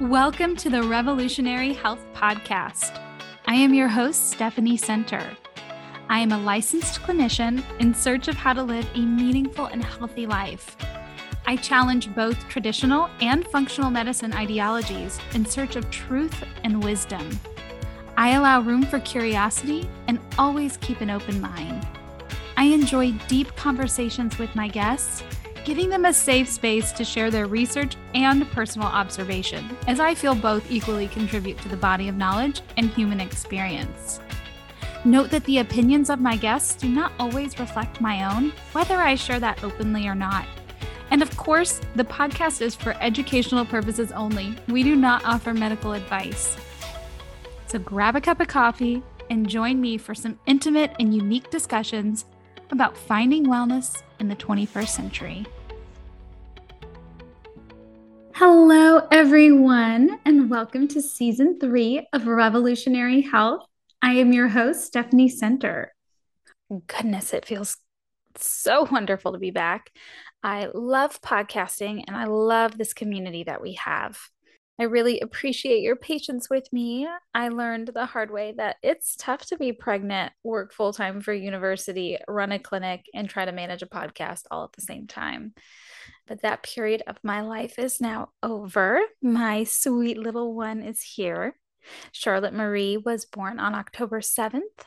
Welcome to the Revolutionary Health Podcast. I am your host, Stephanie Center. I am a licensed clinician in search of how to live a meaningful and healthy life. I challenge both traditional and functional medicine ideologies in search of truth and wisdom. I allow room for curiosity and always keep an open mind. I enjoy deep conversations with my guests giving them a safe space to share their research and personal observation, as I feel both equally contribute to the body of knowledge and human experience. Note that the opinions of my guests do not always reflect my own, whether I share that openly or not. And of course, the podcast is for educational purposes only. We do not offer medical advice. So grab a cup of coffee and join me for some intimate and unique discussions about finding wellness in the 21st century. Hello, everyone, and welcome to season three of Revolutionary Health. I am your host, Stephanie Center. Goodness, it feels so wonderful to be back. I love podcasting and I love this community that we have. I really appreciate your patience with me. I learned the hard way that it's tough to be pregnant, work full time for university, run a clinic, and try to manage a podcast all at the same time. But that period of my life is now over. My sweet little one is here. Charlotte Marie was born on October 7th,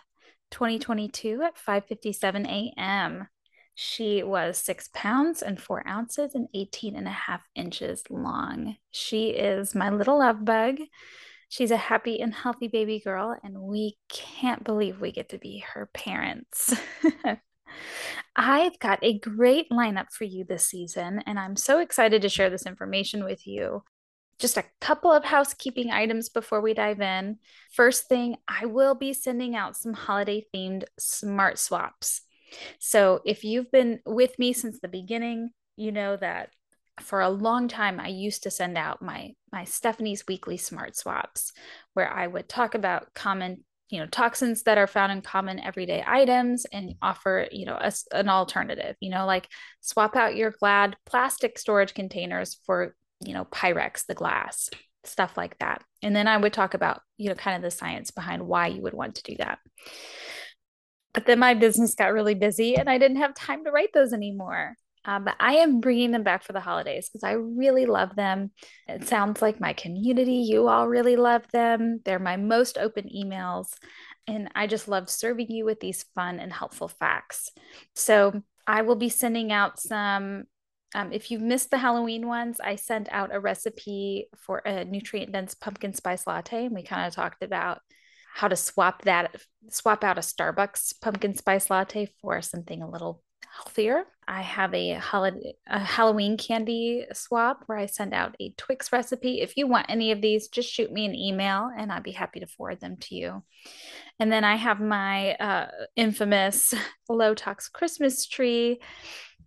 2022 at 5:57 a.m. She was six pounds and four ounces and 18 and a half inches long. She is my little love bug. She's a happy and healthy baby girl, and we can't believe we get to be her parents. I've got a great lineup for you this season, and I'm so excited to share this information with you. Just a couple of housekeeping items before we dive in. First thing, I will be sending out some holiday themed smart swaps. So if you've been with me since the beginning, you know that for a long time I used to send out my my Stephanie's weekly smart swaps where I would talk about common you know toxins that are found in common everyday items and offer you know a, an alternative you know like swap out your glad plastic storage containers for you know pyrex the glass stuff like that and then i would talk about you know kind of the science behind why you would want to do that but then my business got really busy and I didn't have time to write those anymore. Uh, but I am bringing them back for the holidays because I really love them. It sounds like my community, you all really love them. They're my most open emails. And I just love serving you with these fun and helpful facts. So I will be sending out some. Um, if you missed the Halloween ones, I sent out a recipe for a nutrient dense pumpkin spice latte. And we kind of talked about how to swap that swap out a Starbucks pumpkin spice latte for something a little healthier. I have a holiday a Halloween candy swap where I send out a Twix recipe. If you want any of these, just shoot me an email and I'd be happy to forward them to you. And then I have my uh, infamous low tox Christmas tree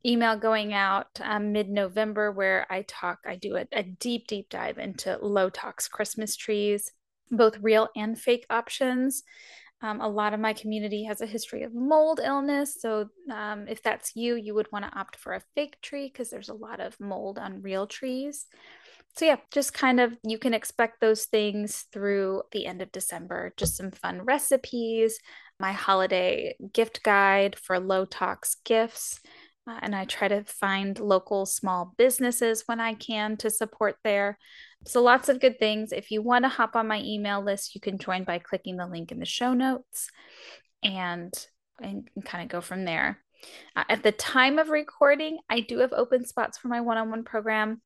email going out um, mid-November where I talk, I do a, a deep, deep dive into low tox Christmas trees both real and fake options. Um, a lot of my community has a history of mold illness. So, um, if that's you, you would want to opt for a fake tree because there's a lot of mold on real trees. So, yeah, just kind of you can expect those things through the end of December. Just some fun recipes, my holiday gift guide for low tox gifts. Uh, and I try to find local small businesses when I can to support there. So, lots of good things. If you want to hop on my email list, you can join by clicking the link in the show notes and, and kind of go from there. Uh, at the time of recording, I do have open spots for my one on one program.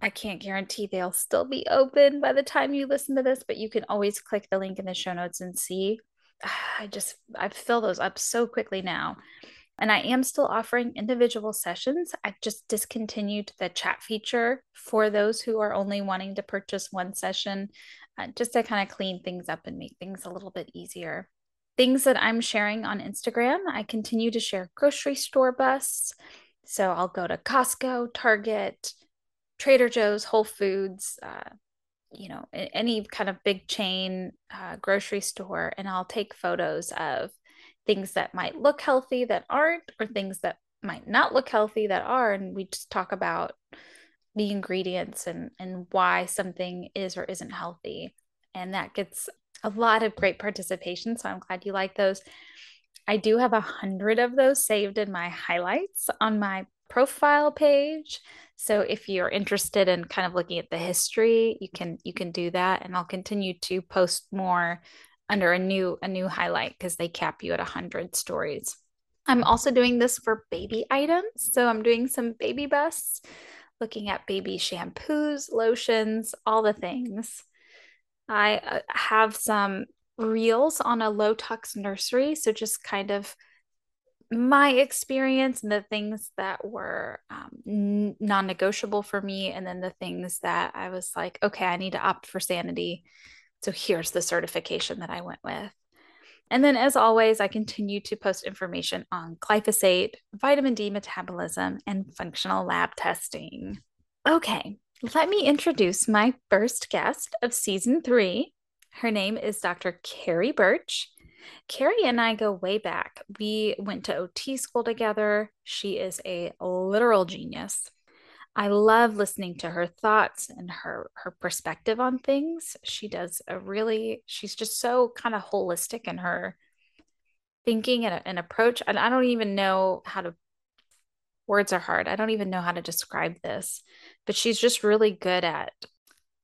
I can't guarantee they'll still be open by the time you listen to this, but you can always click the link in the show notes and see. I just, I fill those up so quickly now. And I am still offering individual sessions. I've just discontinued the chat feature for those who are only wanting to purchase one session, uh, just to kind of clean things up and make things a little bit easier. Things that I'm sharing on Instagram, I continue to share grocery store busts. So I'll go to Costco, Target, Trader Joe's, Whole Foods, uh, you know, any kind of big chain uh, grocery store, and I'll take photos of things that might look healthy that aren't, or things that might not look healthy that are. And we just talk about the ingredients and and why something is or isn't healthy and that gets a lot of great participation so i'm glad you like those i do have a hundred of those saved in my highlights on my profile page so if you're interested in kind of looking at the history you can you can do that and i'll continue to post more under a new a new highlight because they cap you at 100 stories. I'm also doing this for baby items so i'm doing some baby busts looking at baby shampoos lotions all the things. I uh, have some reels on a low tox nursery so just kind of my experience and the things that were um, non-negotiable for me and then the things that i was like okay i need to opt for sanity so here's the certification that i went with and then as always i continue to post information on glyphosate vitamin d metabolism and functional lab testing okay let me introduce my first guest of season three her name is dr carrie birch Carrie and I go way back. We went to OT school together. She is a literal genius. I love listening to her thoughts and her her perspective on things. She does a really she's just so kind of holistic in her thinking and, and approach. And I don't even know how to words are hard. I don't even know how to describe this, but she's just really good at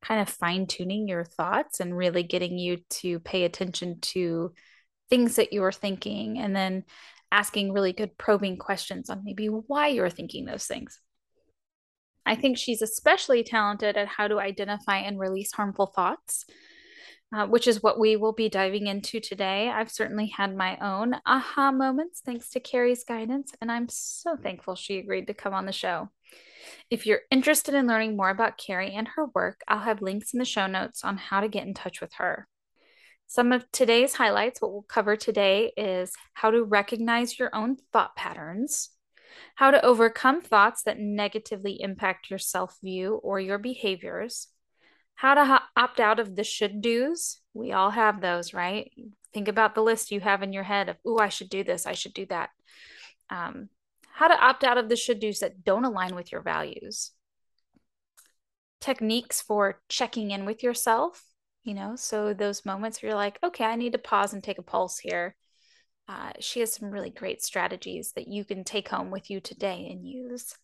kind of fine tuning your thoughts and really getting you to pay attention to things that you are thinking and then asking really good probing questions on maybe why you're thinking those things. I think she's especially talented at how to identify and release harmful thoughts, uh, which is what we will be diving into today. I've certainly had my own aha moments thanks to Carrie's guidance, and I'm so thankful she agreed to come on the show. If you're interested in learning more about Carrie and her work, I'll have links in the show notes on how to get in touch with her. Some of today's highlights, what we'll cover today, is how to recognize your own thought patterns, how to overcome thoughts that negatively impact your self view or your behaviors, how to opt out of the should do's. We all have those, right? Think about the list you have in your head of, oh, I should do this, I should do that. Um, how to opt out of the should do's that don't align with your values. Techniques for checking in with yourself you know so those moments where you're like okay i need to pause and take a pulse here uh, she has some really great strategies that you can take home with you today and use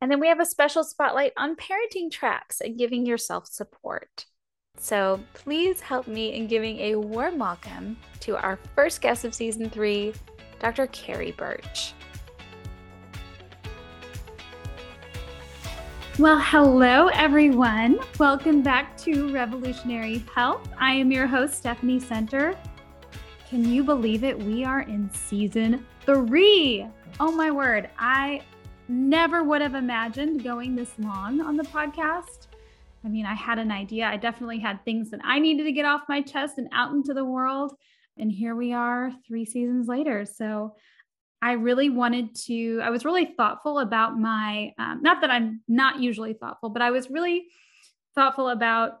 and then we have a special spotlight on parenting traps and giving yourself support so please help me in giving a warm welcome to our first guest of season three dr carrie birch Well, hello, everyone. Welcome back to Revolutionary Health. I am your host, Stephanie Center. Can you believe it? We are in season three. Oh, my word. I never would have imagined going this long on the podcast. I mean, I had an idea. I definitely had things that I needed to get off my chest and out into the world. And here we are three seasons later. So I really wanted to, I was really thoughtful about my, um, not that I'm not usually thoughtful, but I was really thoughtful about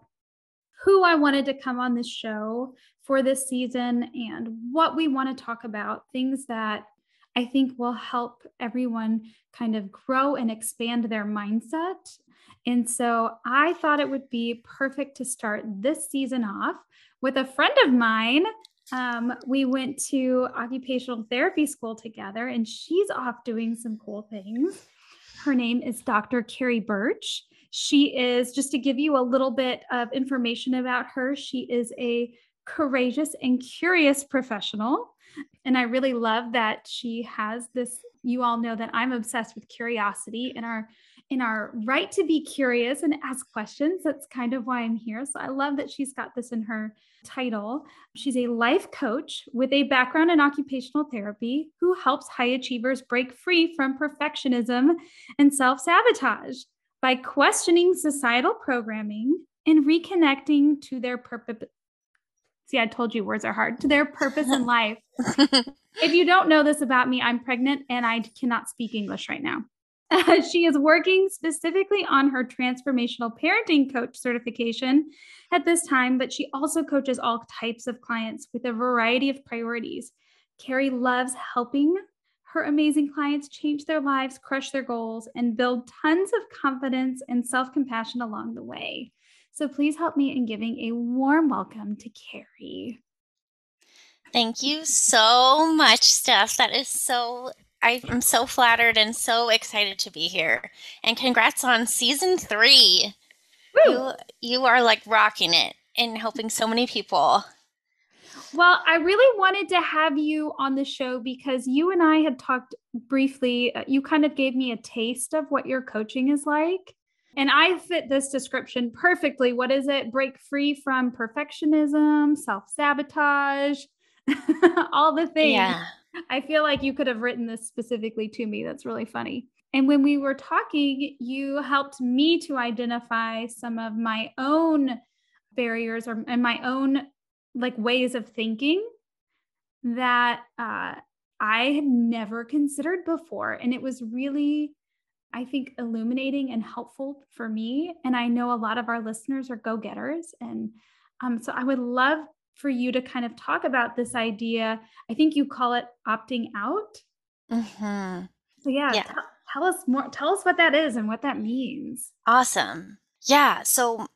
who I wanted to come on this show for this season and what we want to talk about, things that I think will help everyone kind of grow and expand their mindset. And so I thought it would be perfect to start this season off with a friend of mine um, we went to occupational therapy school together, and she's off doing some cool things. Her name is Dr. Carrie Birch. She is, just to give you a little bit of information about her, she is a courageous and curious professional. And I really love that she has this. You all know that I'm obsessed with curiosity, and our in our right to be curious and ask questions. That's kind of why I'm here. So I love that she's got this in her title. She's a life coach with a background in occupational therapy who helps high achievers break free from perfectionism and self sabotage by questioning societal programming and reconnecting to their purpose. See, I told you words are hard to their purpose in life. if you don't know this about me, I'm pregnant and I cannot speak English right now. she is working specifically on her transformational parenting coach certification at this time, but she also coaches all types of clients with a variety of priorities. Carrie loves helping her amazing clients change their lives, crush their goals, and build tons of confidence and self compassion along the way. So please help me in giving a warm welcome to Carrie. Thank you so much, Steph. That is so I am so flattered and so excited to be here. And congrats on season three. Woo! You you are like rocking it and helping so many people. Well, I really wanted to have you on the show because you and I had talked briefly. Uh, you kind of gave me a taste of what your coaching is like. And I fit this description perfectly. What is it? Break free from perfectionism, self sabotage, all the things. Yeah. I feel like you could have written this specifically to me. That's really funny. And when we were talking, you helped me to identify some of my own barriers or and my own like ways of thinking that uh, I had never considered before. And it was really, I think, illuminating and helpful for me. And I know a lot of our listeners are go getters. And um, so I would love for you to kind of talk about this idea. I think you call it opting out. Mm-hmm. So yeah, yeah. T- tell us more. Tell us what that is and what that means. Awesome. Yeah. So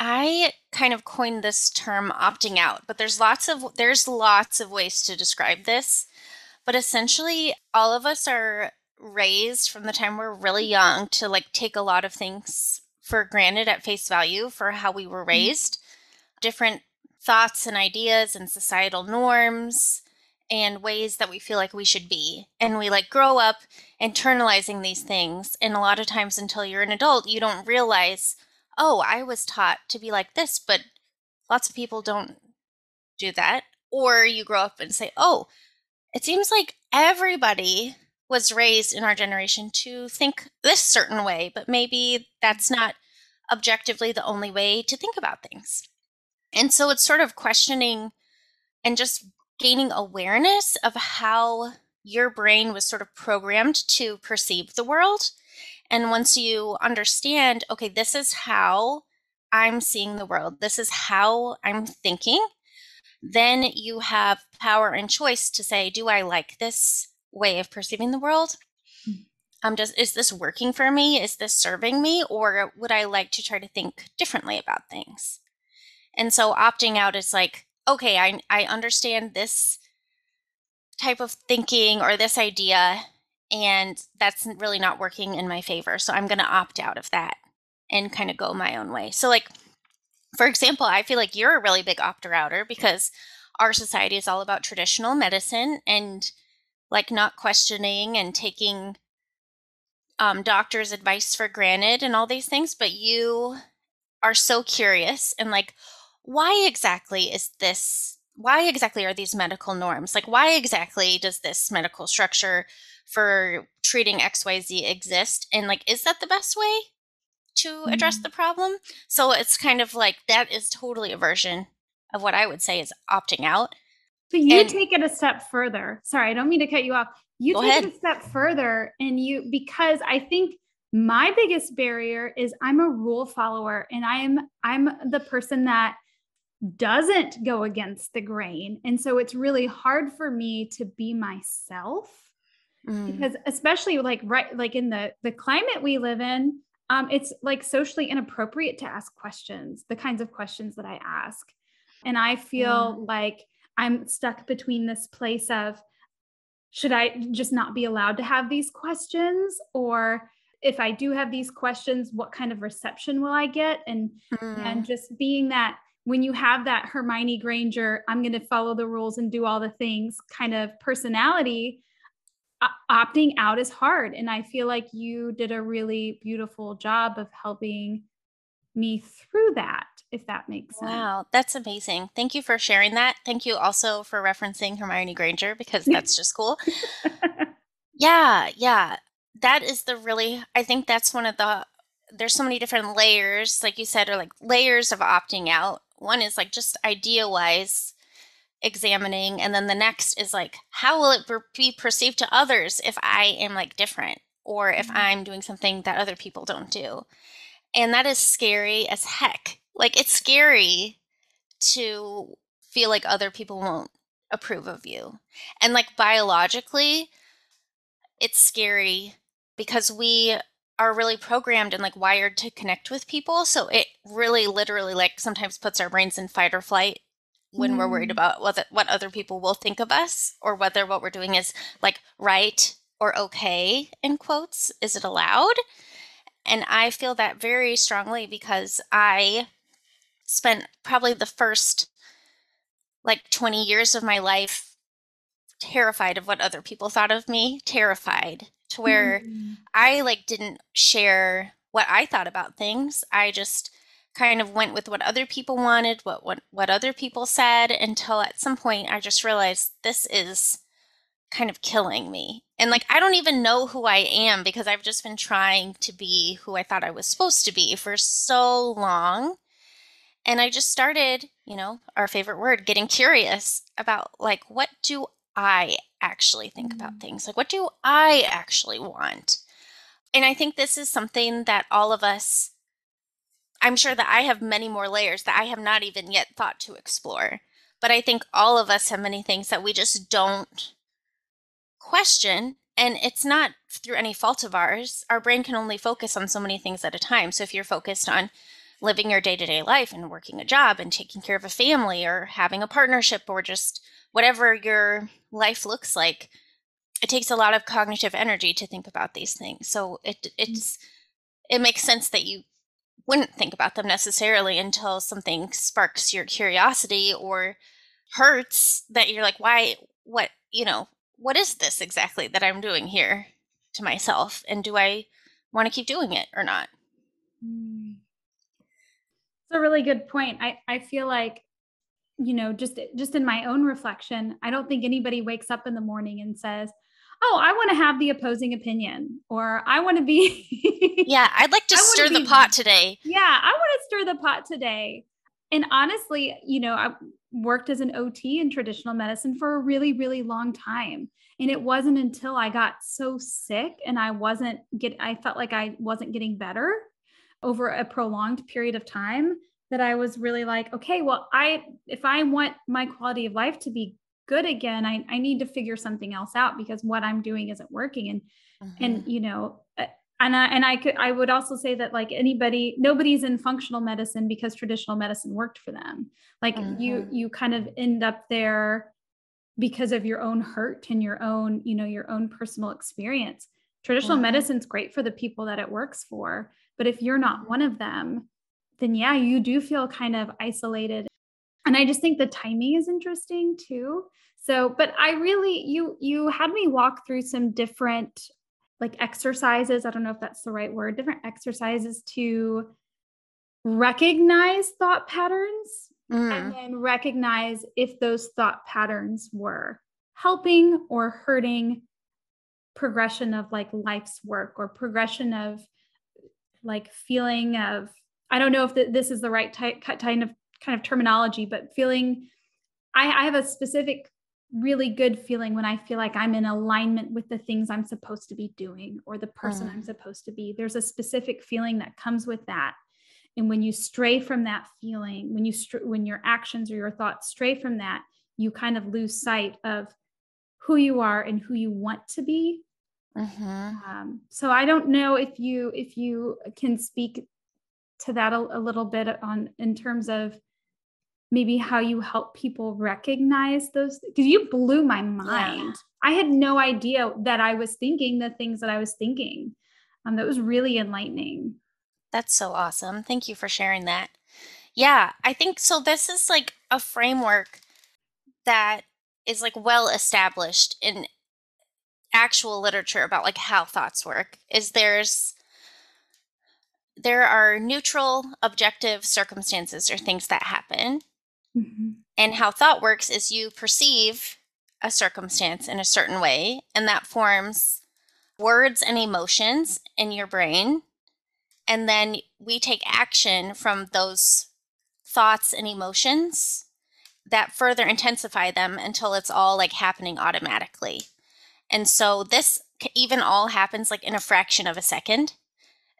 I kind of coined this term opting out, but there's lots of there's lots of ways to describe this. But essentially, all of us are raised from the time we're really young to like take a lot of things for granted at face value for how we were mm-hmm. raised. Mm-hmm. Different thoughts and ideas and societal norms and ways that we feel like we should be. And we like grow up internalizing these things. And a lot of times until you're an adult, you don't realize, oh, I was taught to be like this, but lots of people don't do that. Or you grow up and say, oh, it seems like everybody was raised in our generation to think this certain way, but maybe that's mm-hmm. not objectively the only way to think about things. And so it's sort of questioning and just gaining awareness of how your brain was sort of programmed to perceive the world. And once you understand, okay, this is how I'm seeing the world, this is how I'm thinking, then you have power and choice to say, do I like this way of perceiving the world? Um, does is this working for me? Is this serving me, or would I like to try to think differently about things? And so opting out is like, okay, I, I understand this type of thinking or this idea, and that's really not working in my favor. So I'm going to opt out of that and kind of go my own way. So, like, for example, I feel like you're a really big opter outer because our society is all about traditional medicine and like not questioning and taking um, doctors' advice for granted and all these things. But you are so curious and like, why exactly is this why exactly are these medical norms like why exactly does this medical structure for treating xyz exist and like is that the best way to address mm-hmm. the problem so it's kind of like that is totally a version of what i would say is opting out but you and, take it a step further sorry i don't mean to cut you off you take ahead. it a step further and you because i think my biggest barrier is i'm a rule follower and i'm i'm the person that doesn't go against the grain. And so it's really hard for me to be myself mm. because especially like right like in the the climate we live in, um it's like socially inappropriate to ask questions, the kinds of questions that I ask. And I feel yeah. like I'm stuck between this place of should I just not be allowed to have these questions or if I do have these questions, what kind of reception will I get? And mm. and just being that when you have that Hermione Granger, I'm going to follow the rules and do all the things kind of personality, opting out is hard. And I feel like you did a really beautiful job of helping me through that, if that makes sense. Wow, that's amazing. Thank you for sharing that. Thank you also for referencing Hermione Granger because that's just cool. yeah, yeah. That is the really, I think that's one of the, there's so many different layers, like you said, or like layers of opting out one is like just idea wise examining and then the next is like how will it be perceived to others if i am like different or if mm-hmm. i'm doing something that other people don't do and that is scary as heck like it's scary to feel like other people won't approve of you and like biologically it's scary because we are really programmed and like wired to connect with people. So it really literally like sometimes puts our brains in fight or flight when mm. we're worried mm. about what what other people will think of us or whether what we're doing is like right or okay in quotes. Is it allowed? And I feel that very strongly because I spent probably the first like 20 years of my life terrified of what other people thought of me, terrified to where mm-hmm. I like didn't share what I thought about things. I just kind of went with what other people wanted, what what what other people said until at some point I just realized this is kind of killing me. And like I don't even know who I am because I've just been trying to be who I thought I was supposed to be for so long. And I just started, you know, our favorite word, getting curious about like what do I actually think mm. about things? Like, what do I actually want? And I think this is something that all of us, I'm sure that I have many more layers that I have not even yet thought to explore. But I think all of us have many things that we just don't question. And it's not through any fault of ours. Our brain can only focus on so many things at a time. So if you're focused on living your day to day life and working a job and taking care of a family or having a partnership or just whatever your life looks like, it takes a lot of cognitive energy to think about these things. So it mm. it's it makes sense that you wouldn't think about them necessarily until something sparks your curiosity or hurts that you're like, why what you know, what is this exactly that I'm doing here to myself? And do I want to keep doing it or not? Mm. It's a really good point. I, I feel like you know just just in my own reflection i don't think anybody wakes up in the morning and says oh i want to have the opposing opinion or i want to be yeah i'd like to stir the pot today. Yeah i want to stir the pot today. And honestly you know i worked as an ot in traditional medicine for a really really long time. And it wasn't until i got so sick and i wasn't get i felt like i wasn't getting better over a prolonged period of time that I was really like, okay, well, I if I want my quality of life to be good again, I, I need to figure something else out because what I'm doing isn't working. And mm-hmm. and you know, uh, and I and I could I would also say that like anybody, nobody's in functional medicine because traditional medicine worked for them. Like mm-hmm. you you kind of end up there because of your own hurt and your own, you know, your own personal experience. Traditional mm-hmm. medicine's great for the people that it works for. But if you're not one of them, then yeah, you do feel kind of isolated. And I just think the timing is interesting too. So, but I really you you had me walk through some different like exercises, I don't know if that's the right word, different exercises to recognize thought patterns mm. and then recognize if those thought patterns were helping or hurting progression of like life's work or progression of like feeling of I don't know if the, this is the right type kind of kind of terminology, but feeling I, I have a specific really good feeling when I feel like I'm in alignment with the things I'm supposed to be doing or the person mm. I'm supposed to be. There's a specific feeling that comes with that. And when you stray from that feeling, when you str- when your actions or your thoughts stray from that, you kind of lose sight of who you are and who you want to be. Mm-hmm. Um, so I don't know if you if you can speak to that a, a little bit on in terms of maybe how you help people recognize those because you blew my mind. Yeah. I had no idea that I was thinking the things that I was thinking. Um, that was really enlightening. That's so awesome. Thank you for sharing that. Yeah, I think so. This is like a framework that is like well established in actual literature about like how thoughts work. Is there's there are neutral, objective circumstances or things that happen. Mm-hmm. And how thought works is you perceive a circumstance in a certain way, and that forms words and emotions in your brain. And then we take action from those thoughts and emotions that further intensify them until it's all like happening automatically. And so this even all happens like in a fraction of a second.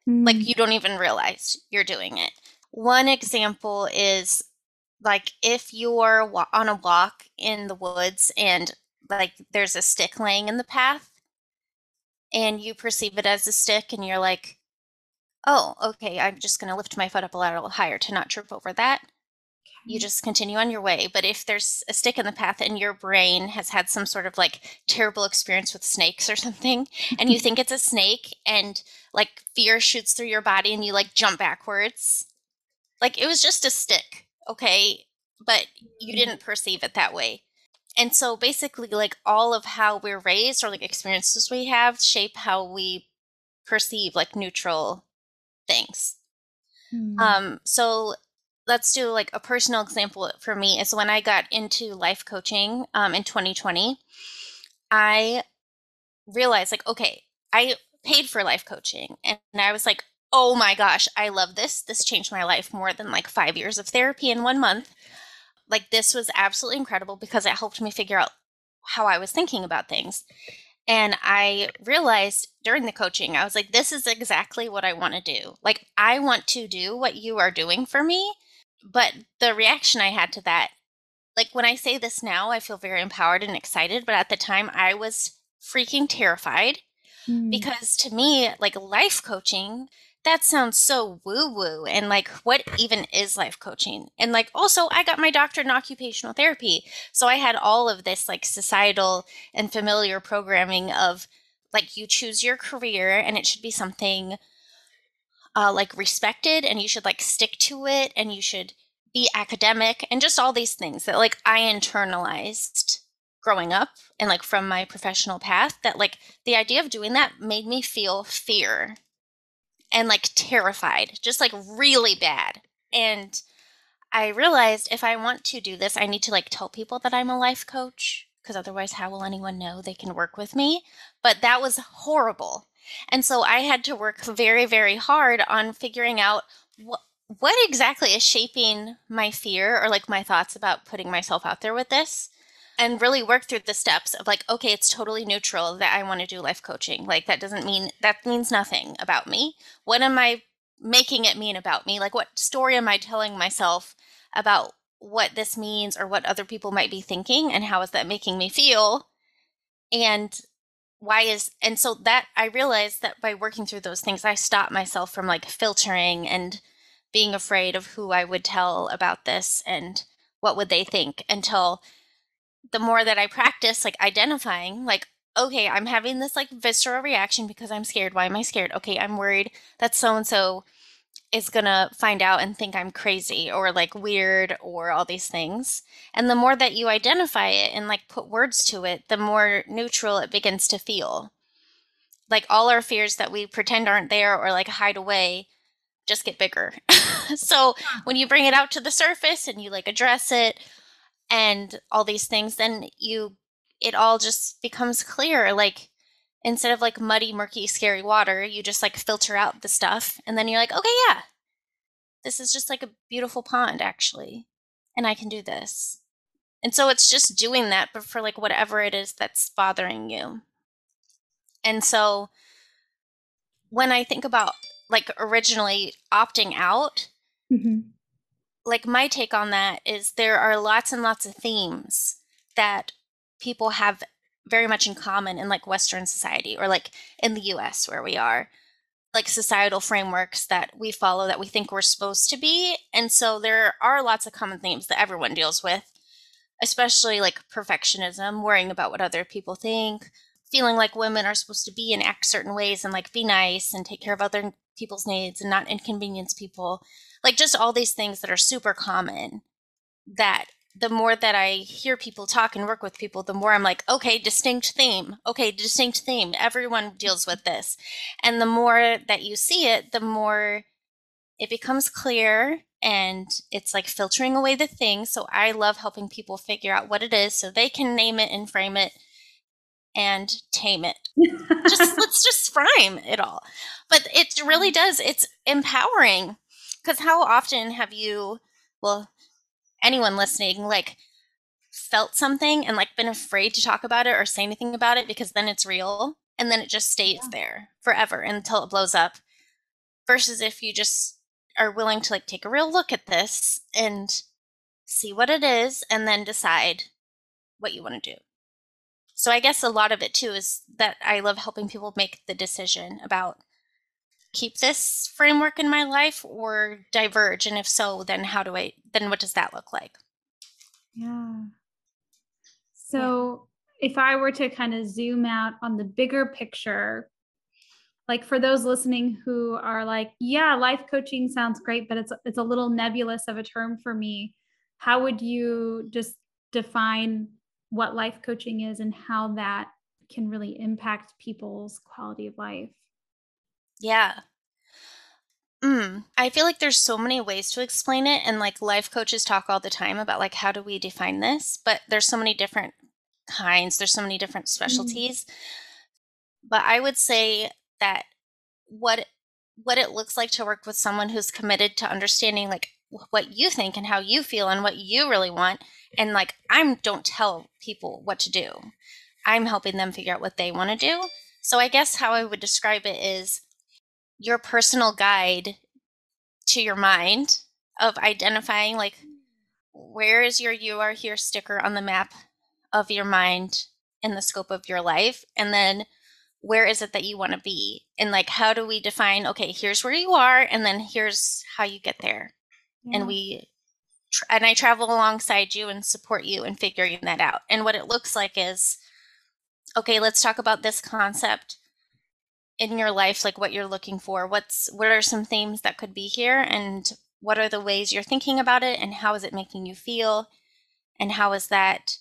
Mm. Like you don't even realize you're doing it. One example is like if you're on a walk in the woods and like there's a stick laying in the path and you perceive it as a stick and you're like, oh, okay, I'm just going to lift my foot up a little higher to not trip over that. You just continue on your way. But if there's a stick in the path and your brain has had some sort of like terrible experience with snakes or something, and you think it's a snake and like fear shoots through your body and you like jump backwards, like it was just a stick, okay? But you mm-hmm. didn't perceive it that way. And so basically, like all of how we're raised or like experiences we have shape how we perceive like neutral things. Mm. Um, so let's do like a personal example for me is when I got into life coaching um, in 2020, I realized like, okay, I paid for life coaching and I was like, oh my gosh, I love this. This changed my life more than like five years of therapy in one month. Like, this was absolutely incredible because it helped me figure out how I was thinking about things. And I realized during the coaching, I was like, this is exactly what I want to do. Like, I want to do what you are doing for me. But the reaction I had to that, like when I say this now, I feel very empowered and excited. But at the time, I was freaking terrified mm. because to me, like life coaching, that sounds so woo woo. And like, what even is life coaching? And like, also, I got my doctorate in occupational therapy. So I had all of this like societal and familiar programming of like, you choose your career and it should be something uh, like respected and you should like stick to it and you should be academic and just all these things that like I internalized growing up and like from my professional path that like the idea of doing that made me feel fear and like terrified, just like really bad. And I realized if I want to do this, I need to like tell people that I'm a life coach because otherwise, how will anyone know they can work with me? But that was horrible. And so I had to work very, very hard on figuring out what what exactly is shaping my fear or like my thoughts about putting myself out there with this and really work through the steps of like okay it's totally neutral that i want to do life coaching. Like that doesn't mean that means nothing about me. What am i making it mean about me? Like what story am i telling myself about what this means or what other people might be thinking and how is that making me feel? And why is and so that i realized that by working through those things i stopped myself from like filtering and being afraid of who i would tell about this and what would they think until the more that I practice like identifying like okay, I'm having this like visceral reaction because I'm scared. Why am I scared? Okay, I'm worried that so and so is going to find out and think I'm crazy or like weird or all these things. And the more that you identify it and like put words to it, the more neutral it begins to feel. Like all our fears that we pretend aren't there or like hide away just get bigger. so when you bring it out to the surface and you like address it and all these things, then you, it all just becomes clear. Like, instead of like muddy, murky, scary water, you just like filter out the stuff. And then you're like, okay, yeah, this is just like a beautiful pond, actually. And I can do this. And so it's just doing that, but for like whatever it is that's bothering you. And so when I think about like originally opting out, mm-hmm like my take on that is there are lots and lots of themes that people have very much in common in like western society or like in the US where we are like societal frameworks that we follow that we think we're supposed to be. And so there are lots of common themes that everyone deals with especially like perfectionism worrying about what other people think feeling like women are supposed to be and act certain ways and like be nice and take care of other people's needs and not inconvenience people. Like just all these things that are super common that the more that I hear people talk and work with people, the more I'm like, okay, distinct theme. Okay, distinct theme. Everyone deals with this. And the more that you see it, the more it becomes clear and it's like filtering away the thing. So I love helping people figure out what it is so they can name it and frame it and tame it. just let's just frame it all. But it really does. It's empowering because how often have you, well, anyone listening, like felt something and like been afraid to talk about it or say anything about it because then it's real and then it just stays yeah. there forever until it blows up. Versus if you just are willing to like take a real look at this and see what it is and then decide what you want to do. so I guess a lot of it too is that I love helping people make the decision about keep this framework in my life or diverge and if so then how do I then what does that look like? Yeah. So yeah. if I were to kind of zoom out on the bigger picture like for those listening who are like, yeah, life coaching sounds great, but it's it's a little nebulous of a term for me. How would you just define what life coaching is and how that can really impact people's quality of life? Yeah. Mm, I feel like there's so many ways to explain it and like life coaches talk all the time about like how do we define this, but there's so many different kinds, there's so many different mm. specialties. Mm. But I would say that what what it looks like to work with someone who's committed to understanding like what you think and how you feel and what you really want and like i'm don't tell people what to do i'm helping them figure out what they want to do so i guess how i would describe it is your personal guide to your mind of identifying like where is your you are here sticker on the map of your mind in the scope of your life? And then where is it that you want to be? And like how do we define okay here's where you are and then here's how you get there? Yeah. and we and i travel alongside you and support you in figuring that out. And what it looks like is okay let's talk about this concept in your life like what you're looking for what's what are some themes that could be here and what are the ways you're thinking about it and how is it making you feel and how is that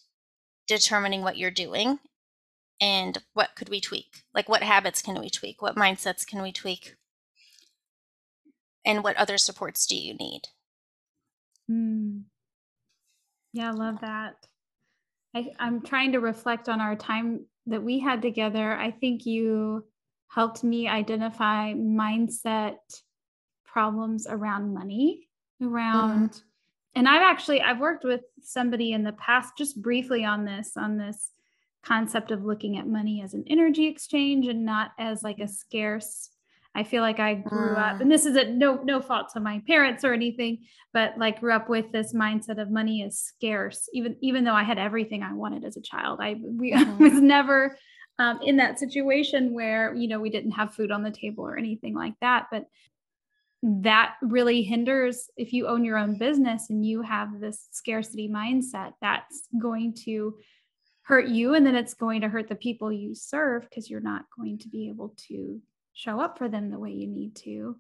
determining what you're doing and what could we tweak? Like, what habits can we tweak? What mindsets can we tweak? And what other supports do you need? Mm. Yeah, I love that. I, I'm trying to reflect on our time that we had together. I think you helped me identify mindset problems around money, around mm-hmm. and I've actually I've worked with somebody in the past just briefly on this on this concept of looking at money as an energy exchange and not as like a scarce I feel like I grew up, and mm. this is a no no fault to my parents or anything, but like grew up with this mindset of money is scarce. Even even though I had everything I wanted as a child, I we mm-hmm. was never um, in that situation where you know we didn't have food on the table or anything like that. But that really hinders if you own your own business and you have this scarcity mindset. That's going to hurt you and then it's going to hurt the people you serve because you're not going to be able to show up for them the way you need to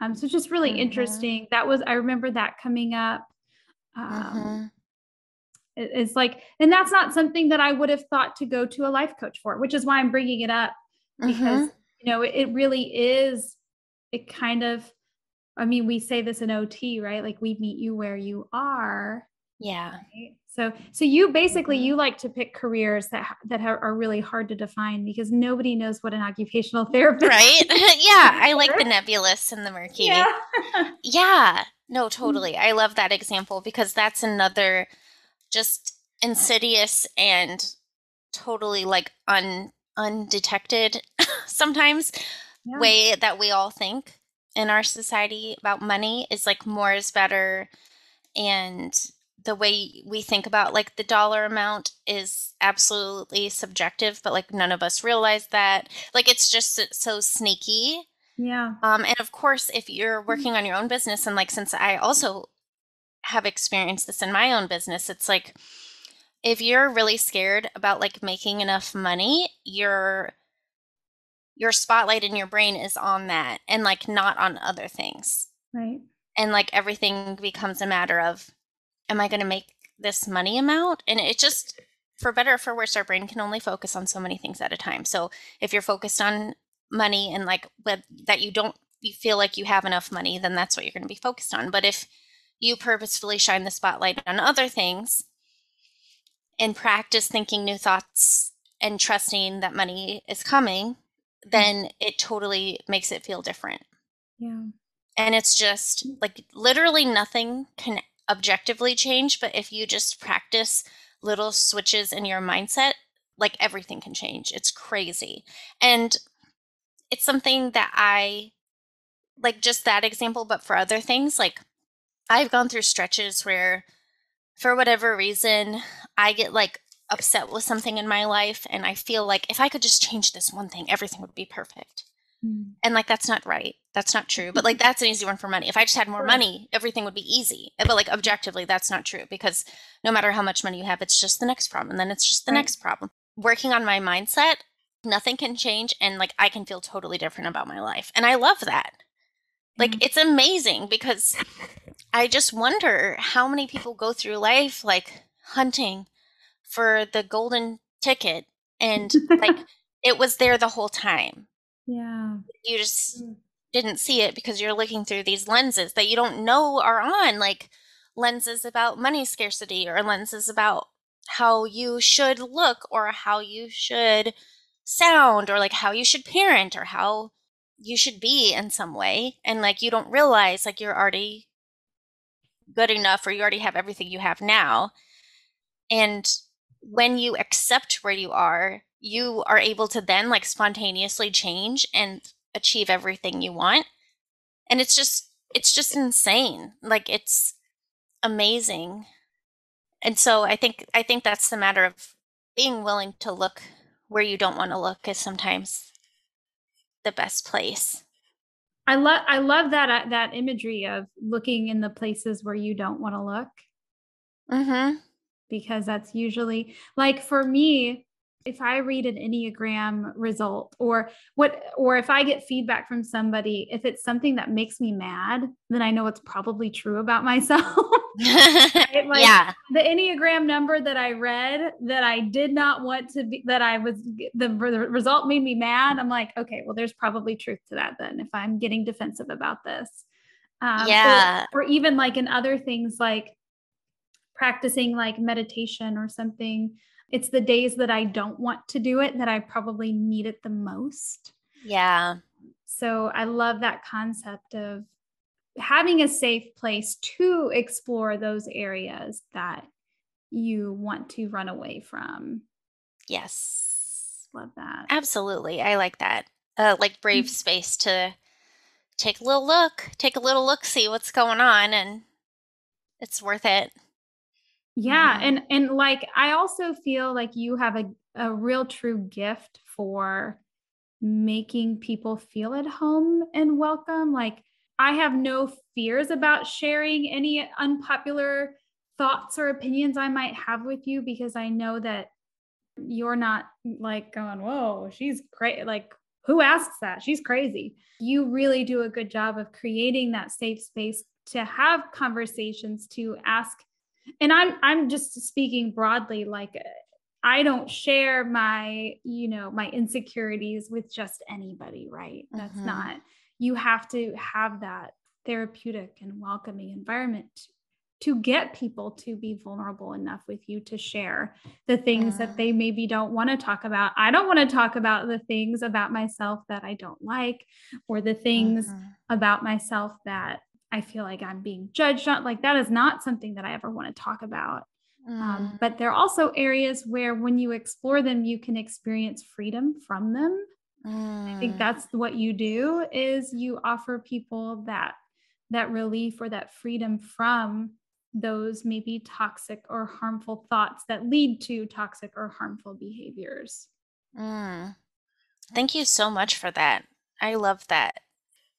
um, so just really mm-hmm. interesting that was i remember that coming up um, mm-hmm. It's like and that's not something that i would have thought to go to a life coach for which is why i'm bringing it up because mm-hmm. you know it, it really is it kind of i mean we say this in ot right like we meet you where you are yeah right? So, so you basically you like to pick careers that that are really hard to define because nobody knows what an occupational therapist. Right? yeah, I like the nebulous and the murky. Yeah. yeah. No, totally. I love that example because that's another just insidious and totally like un undetected sometimes yeah. way that we all think in our society about money is like more is better and the way we think about like the dollar amount is absolutely subjective but like none of us realize that like it's just so sneaky yeah um and of course if you're mm. working on your own business and like since i also have experienced this in my own business it's like if you're really scared about like making enough money your your spotlight in your brain is on that and like not on other things right and like everything becomes a matter of am I going to make this money amount? And it just, for better or for worse, our brain can only focus on so many things at a time. So if you're focused on money and like that you don't you feel like you have enough money, then that's what you're going to be focused on. But if you purposefully shine the spotlight on other things and practice thinking new thoughts and trusting that money is coming, mm. then it totally makes it feel different. Yeah. And it's just like literally nothing can objectively change, but if you just practice little switches in your mindset, like everything can change. It's crazy. And it's something that I like just that example, but for other things, like I've gone through stretches where for whatever reason, I get like upset with something in my life and I feel like if I could just change this one thing, everything would be perfect. Mm. And like that's not right. That's not true. But like that's an easy one for money. If I just had more money, everything would be easy. But like objectively, that's not true because no matter how much money you have, it's just the next problem. And then it's just the right. next problem. Working on my mindset, nothing can change and like I can feel totally different about my life. And I love that. Like mm. it's amazing because I just wonder how many people go through life like hunting for the golden ticket and like it was there the whole time. Yeah. You just mm. didn't see it because you're looking through these lenses that you don't know are on, like lenses about money scarcity or lenses about how you should look or how you should sound or like how you should parent or how you should be in some way. And like you don't realize like you're already good enough or you already have everything you have now. And when you accept where you are, you are able to then like spontaneously change and achieve everything you want. And it's just it's just insane. Like it's amazing. And so I think I think that's the matter of being willing to look where you don't want to look is sometimes the best place. I love I love that uh, that imagery of looking in the places where you don't want to look. Mhm because that's usually like for me if i read an enneagram result or what or if i get feedback from somebody if it's something that makes me mad then i know it's probably true about myself right? like yeah the enneagram number that i read that i did not want to be that i was the, the result made me mad i'm like okay well there's probably truth to that then if i'm getting defensive about this um, yeah or, or even like in other things like practicing like meditation or something, it's the days that I don't want to do it that I probably need it the most. Yeah. So I love that concept of having a safe place to explore those areas that you want to run away from. Yes. Love that. Absolutely. I like that. Uh, like brave mm-hmm. space to take a little look, take a little look, see what's going on, and it's worth it. Yeah, mm-hmm. and and like I also feel like you have a a real true gift for making people feel at home and welcome. Like I have no fears about sharing any unpopular thoughts or opinions I might have with you because I know that you're not like going, "Whoa, she's great." Like who asks that? She's crazy. You really do a good job of creating that safe space to have conversations, to ask and i'm i'm just speaking broadly like i don't share my you know my insecurities with just anybody right that's mm-hmm. not you have to have that therapeutic and welcoming environment to get people to be vulnerable enough with you to share the things that they maybe don't want to talk about. I don't want to talk about the things about myself that I don't like or the things mm-hmm. about myself that I feel like I'm being judged on. Like that is not something that I ever want to talk about. Um, mm. Um, but there are also areas where when you explore them, you can experience freedom from them. Mm. I think mm. that's what you do is you offer people that that relief or that freedom from those maybe toxic or harmful thoughts that lead to toxic or harmful behaviors. Mm. Thank you so much for that. I love that.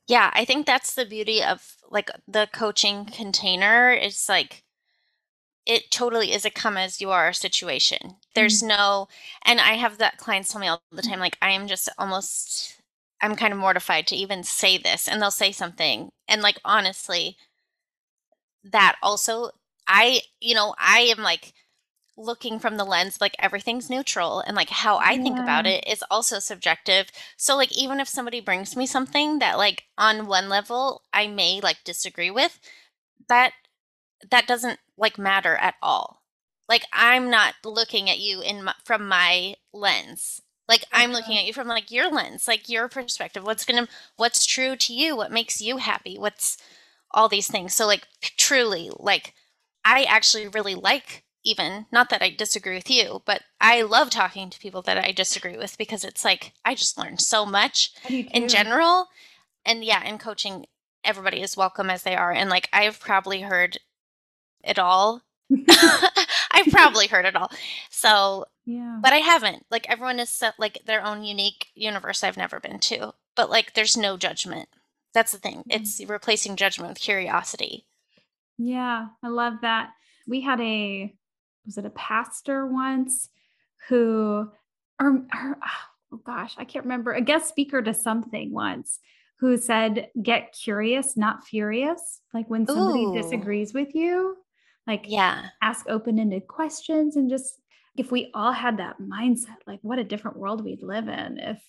Yeah, I think that's the beauty of like the coaching container. It's like it totally is a come as you are situation. There's mm-hmm. no, and I have that clients tell me all the time, like I am just almost, I'm kind of mortified to even say this, and they'll say something, and like honestly, that also, I, you know, I am like looking from the lens like everything's neutral and like how I yeah. think about it is also subjective. So like even if somebody brings me something that like on one level I may like disagree with, that that doesn't like matter at all. Like I'm not looking at you in my, from my lens. Like I'm looking at you from like your lens, like your perspective. What's to what's true to you? What makes you happy? What's all these things. So like truly like I actually really like even not that I disagree with you, but I love talking to people that I disagree with because it's like I just learned so much in general. And yeah, in coaching, everybody is welcome as they are. And like I've probably heard it all I've probably heard it all. So, yeah. but I haven't. Like everyone is set like their own unique universe I've never been to. But like there's no judgment. That's the thing. Mm. It's replacing judgment with curiosity. Yeah, I love that. We had a was it a pastor once who or, or oh gosh, I can't remember, a guest speaker to something once who said get curious, not furious. Like when somebody Ooh. disagrees with you, like Yeah. ask open-ended questions and just if we all had that mindset, like what a different world we'd live in if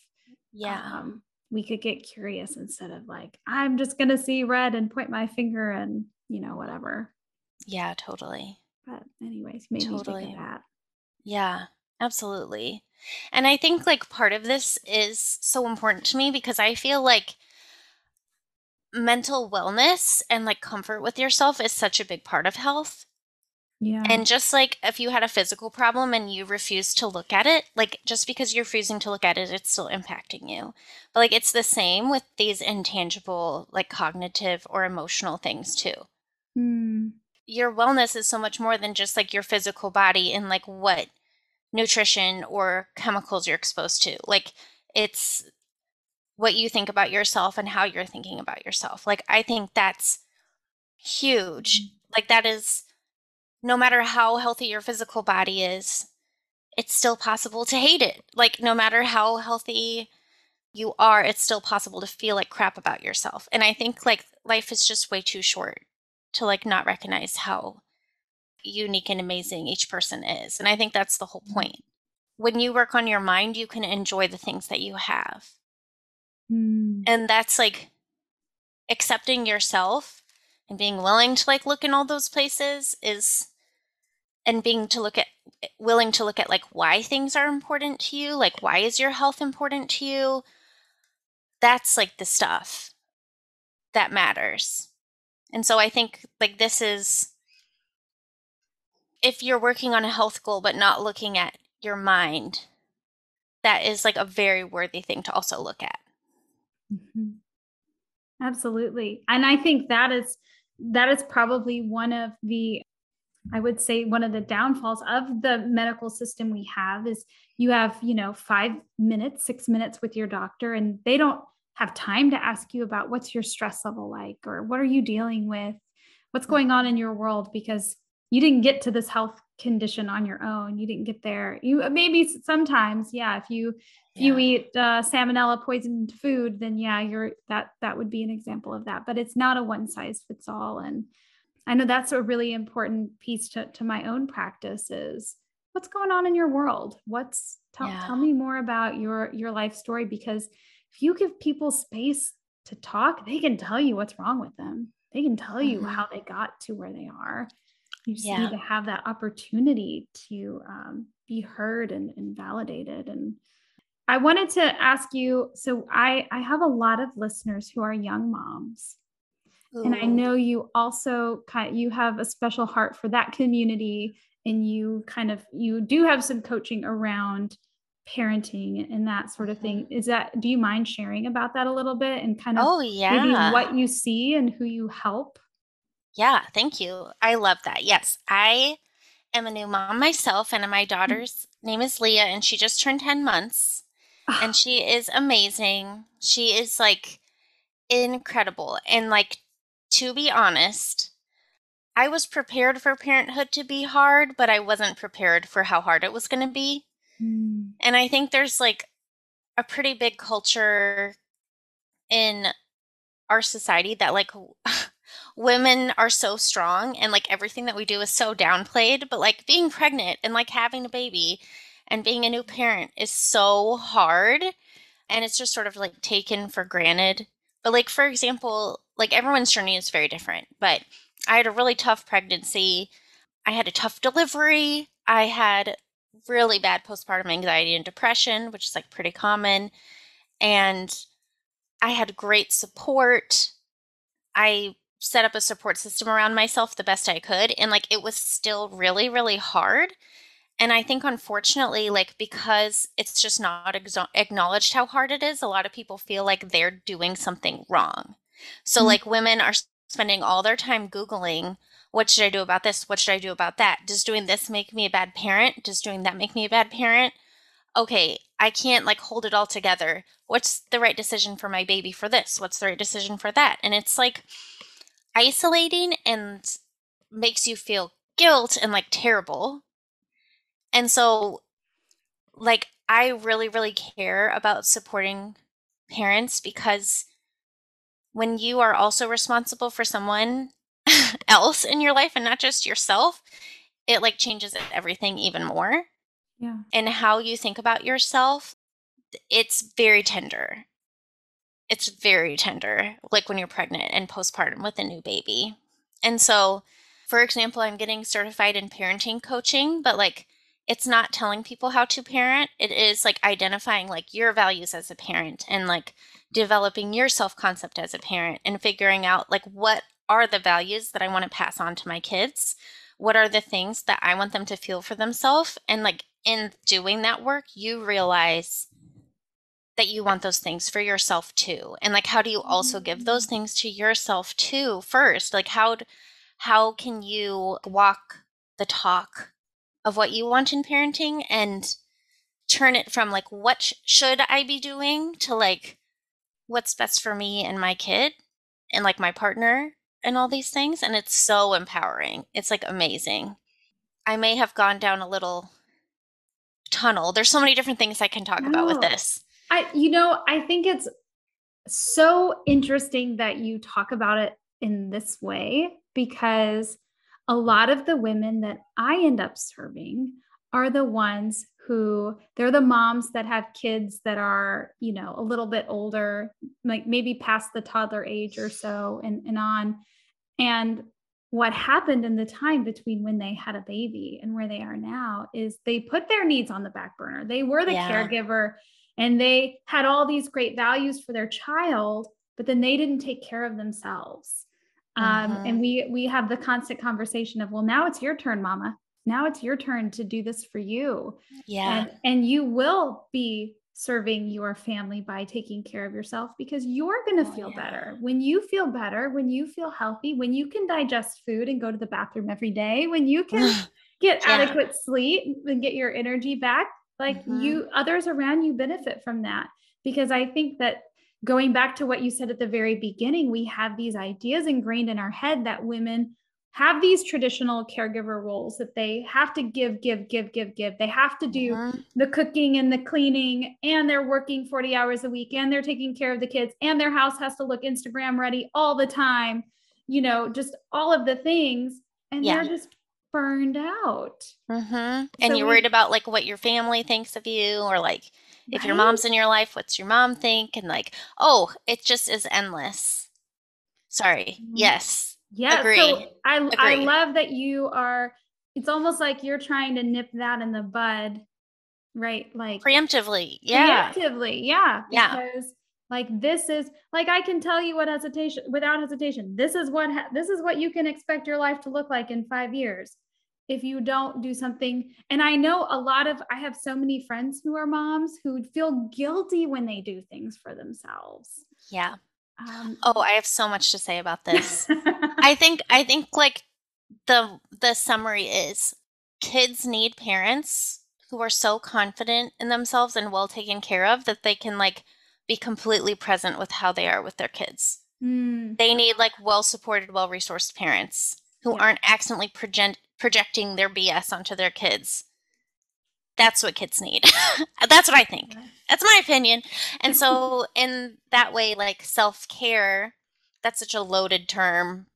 Yeah. um, we could get curious instead of like, I'm just going to see red and point my finger and, you know, whatever. Yeah, totally. But, anyways, think Totally. that. Yeah, absolutely. And I think like part of this is so important to me because I feel like mental wellness and like comfort with yourself is such a big part of health. Yeah. And just like if you had a physical problem and you refuse to look at it, like just because you're refusing to look at it, it's still impacting you. But like it's the same with these intangible, like cognitive or emotional things too. Hmm. Your wellness is so much more than just like your physical body and like what nutrition or chemicals you're exposed to. Like it's what you think about yourself and how you're thinking about yourself. Like I think that's huge. Like that is no matter how healthy your physical body is, it's still possible to hate it. Like no matter how healthy you are, it's still possible to feel like crap about yourself. And I think like life is just way too short to like not recognize how unique and amazing each person is. And I think that's the whole point. When you work on your mind, you can enjoy the things that you have. Hmm. And that's like accepting yourself and being willing to like look in all those places is and being to look at willing to look at like why things are important to you, like why is your health important to you? That's like the stuff that matters. And so I think like this is if you're working on a health goal but not looking at your mind, that is like a very worthy thing to also look at. Mhm. Absolutely. And I think that is that is probably one of the I would say one of the downfalls of the medical system we have is you have, you know, 5 minutes, 6 minutes with your doctor and they don't have time to ask you about what's your stress level like or what are you dealing with? What's going on in your world because you didn't get to this health condition on your own. You didn't get there. You maybe sometimes, yeah, if you if you eat uh, salmonella poisoned food, then yeah, you're that that would be an example of that. But it's not a one size fits all. And I know that's a really important piece to, to my own practice is what's going on in your world. What's tell, Yeah. tell me more about your your life story because if you give people space to talk, they can tell you what's wrong with them. They can tell you Mhm. how they got to where they are. You just Yeah. need to have that opportunity to um, be heard and, and validated. And I wanted to ask you so I, I have a lot of listeners who are young moms. And I know you also kind you have a special heart for that community and you kind of you do have some coaching around parenting and that sort of thing. Is that do you mind sharing about that a little bit and kind of Oh maybe yeah. what you see and who you help? Yeah, thank you. I love that. Yes, I am a new mom myself, and my daughter's name is Leah, and she just turned 10 months, and she is amazing. She is like incredible. And like, to be honest, I was prepared for parenthood to be hard, but I wasn't prepared for how hard it was going to be. Mm, And I think there's like a pretty big culture in our society that like women are so strong and like everything that we do is so downplayed, but like being pregnant and like having a baby and being a new parent is so hard and it's just sort of like taken for granted. But like for example, like everyone's journey is very different, but I had a really tough pregnancy. I had a tough delivery. I had really bad postpartum anxiety and depression, which is like pretty common. And I had great support. I set up a support system around myself the best I could. And like it was still really, really hard. And I think, unfortunately, like because it's just not exo- acknowledged how hard it is, a lot of people feel like they're doing something wrong. So, Mm. like, women are spending all their time Googling what should I do about this? What should I do about that? Does doing this make me a bad parent? Does doing that make me a bad parent? Okay, I can't like hold it all together. What's the right decision for my baby for this? What's the right decision for that? And it's like isolating and makes you feel guilt and like terrible. And so, like, I really, really care about supporting parents because when you are also responsible for someone else in your life and not just yourself, it like changes everything even more. Yeah. And how you think about yourself, it's very tender. It's very tender, like when you're pregnant and postpartum with a new baby. And so, for example, I'm getting certified in parenting coaching, but like it's not telling people how to parent. It is like identifying like your values as a parent and like developing your self concept as a parent and figuring out like what are the values that I want to pass on to my kids? What are the things that I want them to feel for themselves? And like in doing that work, you realize that you want those things for yourself too. And like how do you also give those mm. things to yourself too first? Like how how can you walk the talk of what you want in parenting and turn it from like what sh- should I be doing to like what's best for me and my kid and like my partner and all these things and it's so empowering. It's like amazing. I may have gone down a little tunnel. There's so many different things I can talk no. about with this. I you know, I think it's so interesting that you talk about it in this way because a lot of the women that I end up serving are the ones who they're the moms that have kids that are, you know, a little bit older, like maybe past the toddler age or so and, and on. And what happened in the time between when they had a baby and where they are now is they put their needs on the back burner. They were the yeah. caregiver and they had all these great values for their child, but then they didn't take care of themselves. Um, and mm-hmm. we we have the constant conversation of, well, now it's your turn, mama. Now it's your turn to do this for you. Yeah. And, and you will be serving your family by taking care of yourself because you're going to oh, feel yeah. better. When you feel better, when you feel healthy, when you can digest food and go to the bathroom every day, when you can get yeah. adequate sleep and get your energy back, like mm-hmm. you others around you benefit from that because I think that going back to what you said at the very beginning, we have these ideas ingrained in our head that women have these traditional caregiver roles that they have to give, give, give, give, give. They have to do mm-hmm. the cooking and the cleaning, and they're working 40 hours a week, and they're taking care of the kids, and their house has to look Instagram ready all the time, you know, just all of the things. And yeah. they're just burned out. Mm-hmm. And so you're we, worried about like what your family thinks of you, or like, if your mom's in your life, what's your mom think? And like, oh, it just is endless. Sorry. Mm-hmm. Yes. Yeah. Agree. So I Agree. I love that you are it's almost like you're trying to nip that in the bud, right? Like preemptively. Yeah. Preemptively. Yeah. Because yeah. Like this is like I can tell you what hesitation without hesitation. This is what ha- this is what you can expect your life to look like in 5 years if you don't do something. And I know a lot of, I have so many friends who are moms who feel guilty when they do things for themselves. Yeah. Um, oh, I have so much to say about this. I think, I think like the, the summary is kids need parents who are so confident in themselves and well taken care of that they can like be completely present with how they are with their kids. Mm. They need like well supported, well resourced parents who yeah. aren't accidentally project- projecting their BS onto their kids. That's what kids need. That's what I think. That's my opinion. And so, in that way, like self care, that's such a loaded term,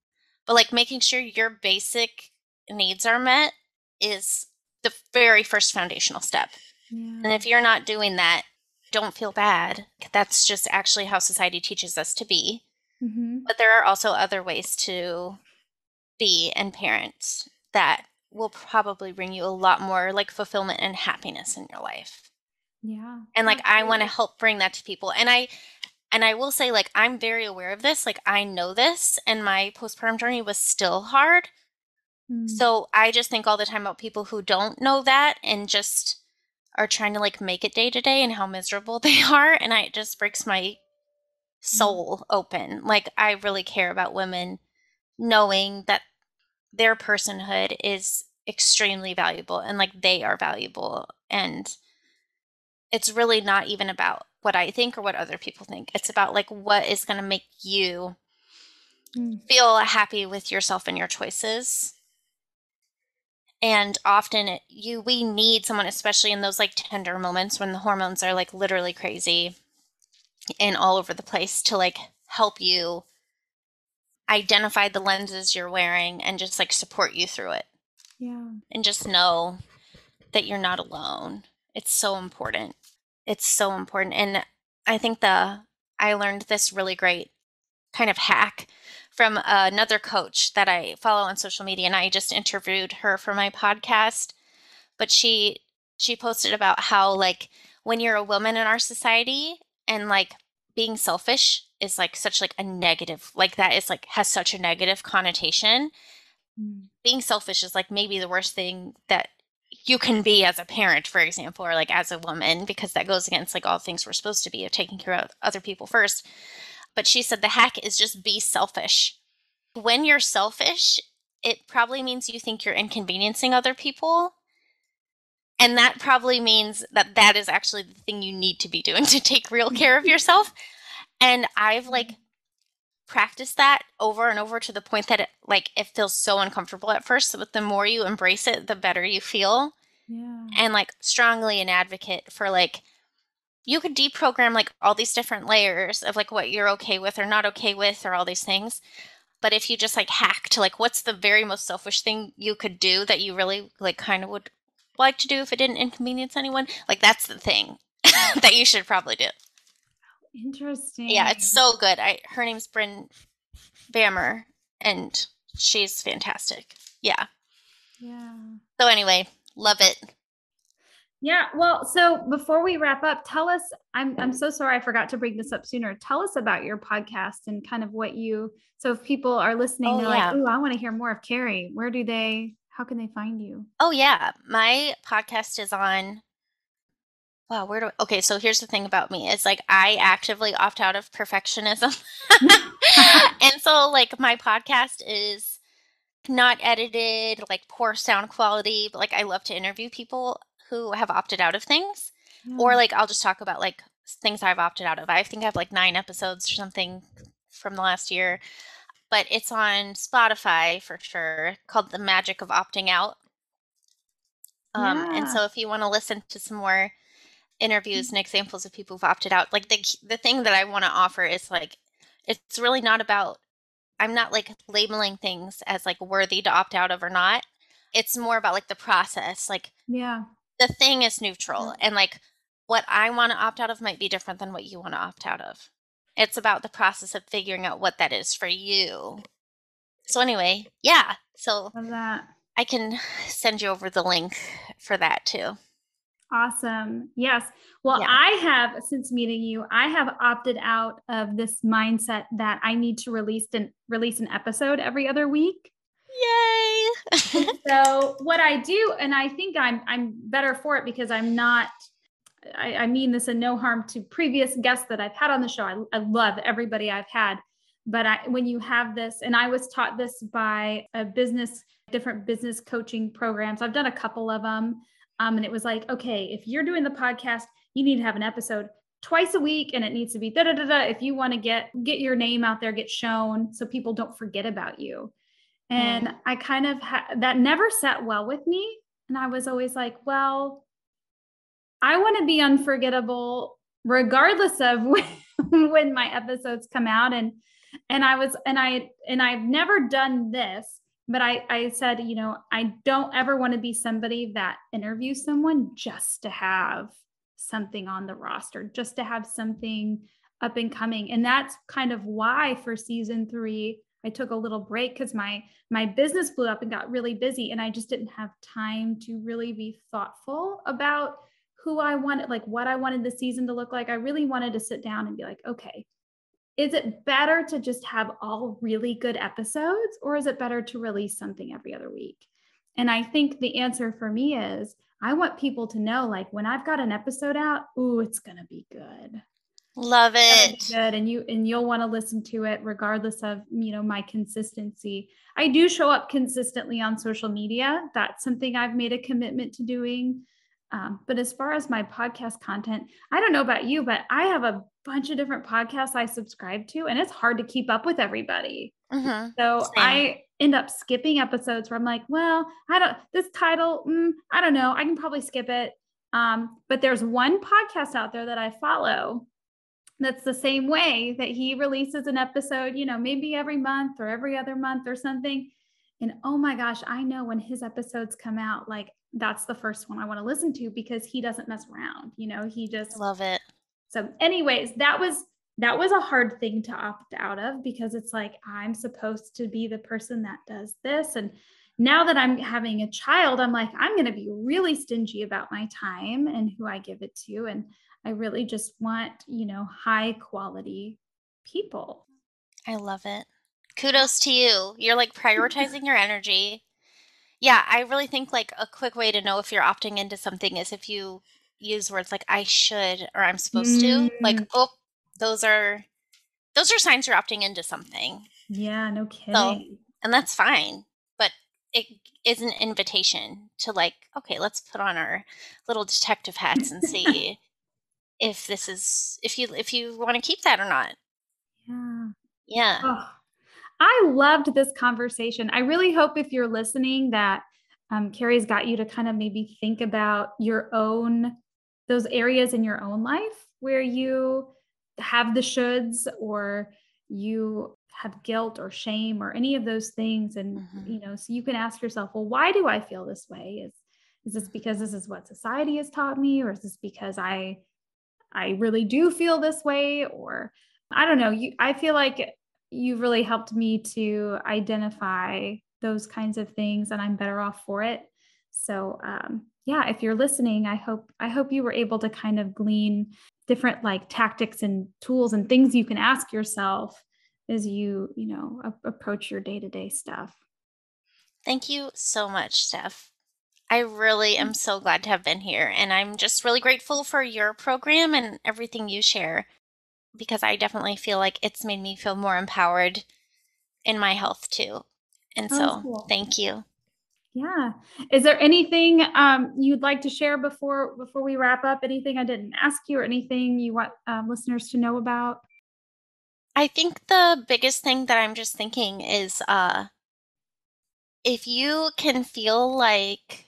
but like making sure your basic needs are met is the very first foundational step. Yeah. And if you're not doing that, don't feel bad. That's just actually how society teaches us to be. Mm-hmm. But there are also other ways to be and parent that will probably bring you a lot more like fulfillment and happiness in your life. Yeah. And like I want to help bring that to people. And I and I will say like I'm very aware of this. Like I know this and my postpartum journey was still hard. Mm. So I just think all the time about people who don't know that and just are trying to like make it day to day and how miserable they are and I it just breaks my soul mm. open. Like I really care about women knowing that their personhood is extremely valuable and like they are valuable and it's really not even about what I think or what other people think. It's about like what is going to make you mm. feel happy with yourself and your choices. And often it, you we need someone especially in those like tender moments when the hormones are like literally crazy and all over the place to like help you identify the lenses you're wearing and just like support you through it. Yeah. And just know that you're not alone. It's so important. It's so important. And I think the I learned this really great kind of hack from another coach that I follow on social media and I just interviewed her for my podcast. But she she posted about how like when you're a woman in our society and like being selfish is like such like a negative like that is like has such a negative connotation mm. being selfish is like maybe the worst thing that you can be as a parent, for example, or like as a woman, because that goes against like all things we're supposed to be of taking care of other people first. But she said the hack is just be selfish. When you're selfish, it probably means you think you're inconveniencing other people. And that probably means that that is actually the thing you need to be doing to take real care of yourself. And I've like practiced that over and over to the point that it like it feels so uncomfortable at first but the more you embrace it the better you feel yeah and like strongly an advocate for like you could deprogram like all these different layers of like what you're okay with or not okay with or all these things but if you just like hack to like what's the very most selfish thing you could do that you really like kind of would like to do if it didn't inconvenience anyone like that's the thing that you should probably do Interesting. Yeah, it's so good. I her name's Bryn Bammer, and she's fantastic. Yeah. Yeah. So anyway, love it. Yeah. Well, so before we wrap up, tell us. I'm I'm so sorry I forgot to bring this up sooner. Tell us about your podcast and kind of what you. So if people are listening, oh, they're yeah. like, "Oh, I want to hear more of Carrie." Where do they? How can they find you? Oh yeah, my podcast is on wow, where do I, okay, so here's the thing about me is like I actively opt out of perfectionism. and so like my podcast is not edited, like poor sound quality, but like I love to interview people who have opted out of things. Mm. Or like I'll just talk about like things I've opted out of. I think I have like 9 episodes or something from the last year. But it's on Spotify for sure, called The Magic of Opting Out. Um, yeah. And so if you want to listen to some more interviews and examples of people who've opted out like the the thing that i want to offer is like it's really not about i'm not like labeling things as like worthy to opt out of or not it's more about like the process like yeah the thing is neutral mm. and like what i want to opt out of might be different than what you want to opt out of it's about the process of figuring out what that is for you so anyway yeah so that i can send you over the link for that too Awesome. Yes. Well, yeah. I have, since meeting you, I have opted out of this mindset that I need to release an release an episode every other week. Yay. so what I do, and I think I'm I'm better for it because I'm not I, I, mean this in no harm to previous guests that I've had on the show. I, I love everybody I've had. But I, when you have this, and I was taught this by a business, different business coaching programs. I've done a couple of them. Um, and it was like, okay, if you're doing the podcast, you need to have an episode twice a week and it needs to be da da da da if you want to get get your name out there get shown so people don't forget about you and i kind of ha- that never sat well with me. And i was always like well i want to be unforgettable regardless of when, when my episodes come out. And and i was and i and i've never done this but I, I said, you know, I don't ever want to be somebody that interviews someone just to have something on the roster, just to have something up and coming. And that's kind of why for season three, I took a little break because my my business blew up and got really busy. And I just didn't have time to really be thoughtful about who I wanted, like what I wanted the season to look like. I really wanted to sit down and be like, okay, is it better to just have all really good episodes or is it better to release something every other week? And I think the answer for me is I want people to know like when I've got an episode out, ooh, it's to be good. Love it. Good. And you and you'll want to listen to it regardless of, you know, my consistency. I do show up consistently on social media. That's something I've made a commitment to doing. Um, but as far as my podcast content, I don't know about you, but I have a bunch of different podcasts I subscribe to, and it's hard to keep up with everybody. Mm-hmm. So Same. I end up skipping episodes where I'm like, well, I don't, this title, mm, I don't know, I can probably skip it. Um, but there's one podcast out there that I follow that's the same way that he releases an episode, you know, maybe every month or every other month or something. And oh my gosh, I know when his episodes come out, like that's the first one I want to listen to because he doesn't mess around. You know, he just love it. So, anyways, that was that was a hard thing to opt out of because it's like I'm supposed to be the person that does this and now that I'm having a child, I'm like, I'm going to be really stingy about my time and who I give it to. And I really just want, you know, high quality people. I love it. Kudos to you. You're like prioritizing your energy. Yeah, I really think like a quick way to know if you're opting into something is if you use words like I should or I'm supposed mm. to. Like, oh, those are those are signs you're opting into something. Yeah, no kidding. So, and that's fine. But it is an invitation to like, okay, let's put on our little detective hats and see if this is if you if you want to keep that or not. Yeah. Yeah. Oh, I loved this conversation. I really hope if you're listening that um, Carrie's got you to kind of maybe think about your own those areas in your own life where you have the shoulds or you have guilt or shame or any of those things and mm-hmm. you know so you can ask yourself well why do i feel this way is is this because this is what society has taught me or is this because i i really do feel this way or i don't know you i feel like you've really helped me to identify those kinds of things and i'm better off for it. So um, yeah if you're listening i hope i hope you were able to kind of glean different like tactics and tools and things you can ask yourself as you you know a- approach your day-to-day stuff. Thank you so much steph i really am so glad to have been here and i'm just really grateful for your program and everything you share because i definitely feel like it's made me feel more empowered in my health too and oh, so cool. thank you yeah. Is there anything um, you'd like to share before before we wrap up? Anything I didn't ask you, or anything you want um, listeners to know about? I think the biggest thing that I'm just thinking is uh, if you can feel like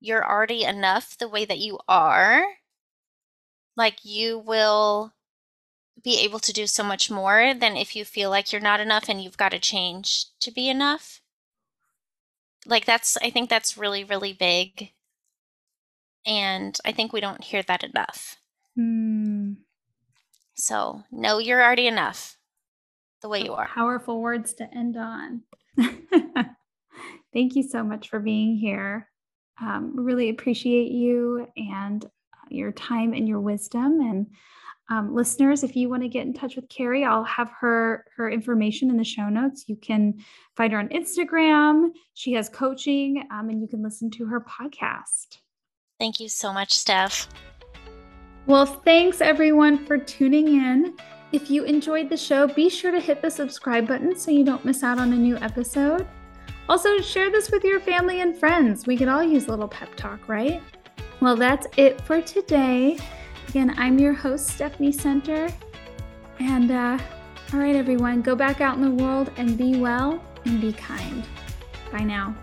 you're already enough the way that you are, like you will be able to do so much more than if you feel like you're not enough and you've got to change to be enough. Like that's i think that's really really big. And i think we don't hear that enough. Mm. so no you're already enough the way you are. powerful words to end on. Thank you so much for being here um, really appreciate you and your time and your wisdom and um, listeners, if you want to get in touch with Carrie, I'll have her her information in the show notes. You can find her on Instagram. She has coaching, um, and you can listen to her podcast. Thank you so much, Steph. Well, thanks everyone for tuning in. If you enjoyed the show, be sure to hit the subscribe button so you don't miss out on a new episode. Also, share this with your family and friends. We could all use a little pep talk, right? Well, that's it for today. Again, I'm your host, Stephanie Center. And uh, all right, everyone, go back out in the world and be well and be kind. Bye now.